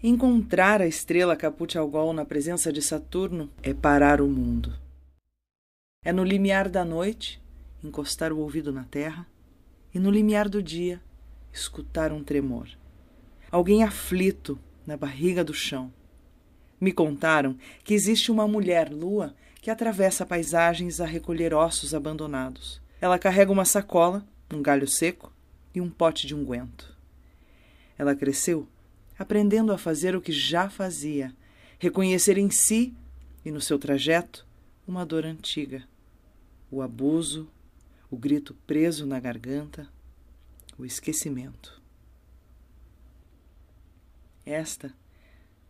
Encontrar a estrela Caput-Algol na presença de Saturno é parar o mundo. É no limiar da noite encostar o ouvido na terra e no limiar do dia escutar um tremor. Alguém aflito na barriga do chão. Me contaram que existe uma mulher lua que atravessa paisagens a recolher ossos abandonados. Ela carrega uma sacola, um galho seco e um pote de unguento. Ela cresceu aprendendo a fazer o que já fazia, reconhecer em si e no seu trajeto uma dor antiga, o abuso, o grito preso na garganta, o esquecimento. Esta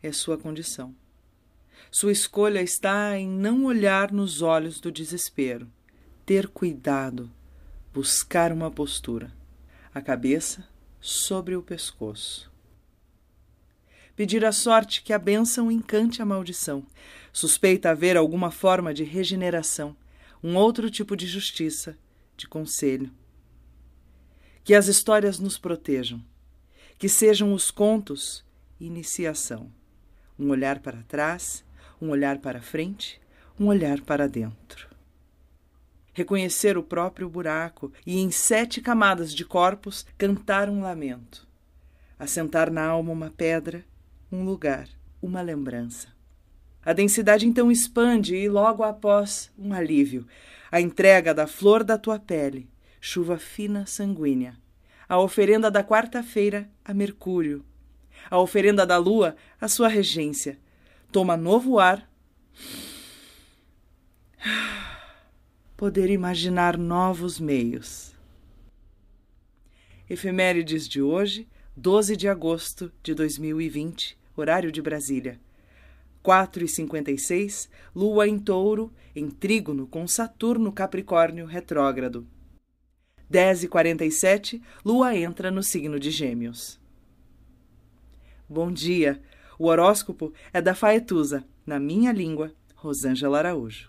é sua condição. Sua escolha está em não olhar nos olhos do desespero, ter cuidado, buscar uma postura, a cabeça sobre o pescoço pedir à sorte que a bênção encante a maldição. Suspeita haver alguma forma de regeneração, um outro tipo de justiça, de conselho. Que as histórias nos protejam, que sejam os contos iniciação. Um olhar para trás, um olhar para frente, um olhar para dentro. Reconhecer o próprio buraco e, em sete camadas de corpos, cantar um lamento. Assentar na alma uma pedra um lugar, uma lembrança. A densidade então expande e logo após um alívio, a entrega da flor da tua pele, chuva fina sanguínea, a oferenda da quarta-feira a Mercúrio, a oferenda da lua a sua regência. Toma novo ar. Poder imaginar novos meios. Efemérides de hoje, 12 de agosto de 2020, horário de Brasília. 4 e 56, Lua em touro, em trígono com Saturno Capricórnio retrógrado. 10 e 47, Lua entra no signo de Gêmeos. Bom dia! O horóscopo é da Faetusa, na minha língua, Rosângela Araújo.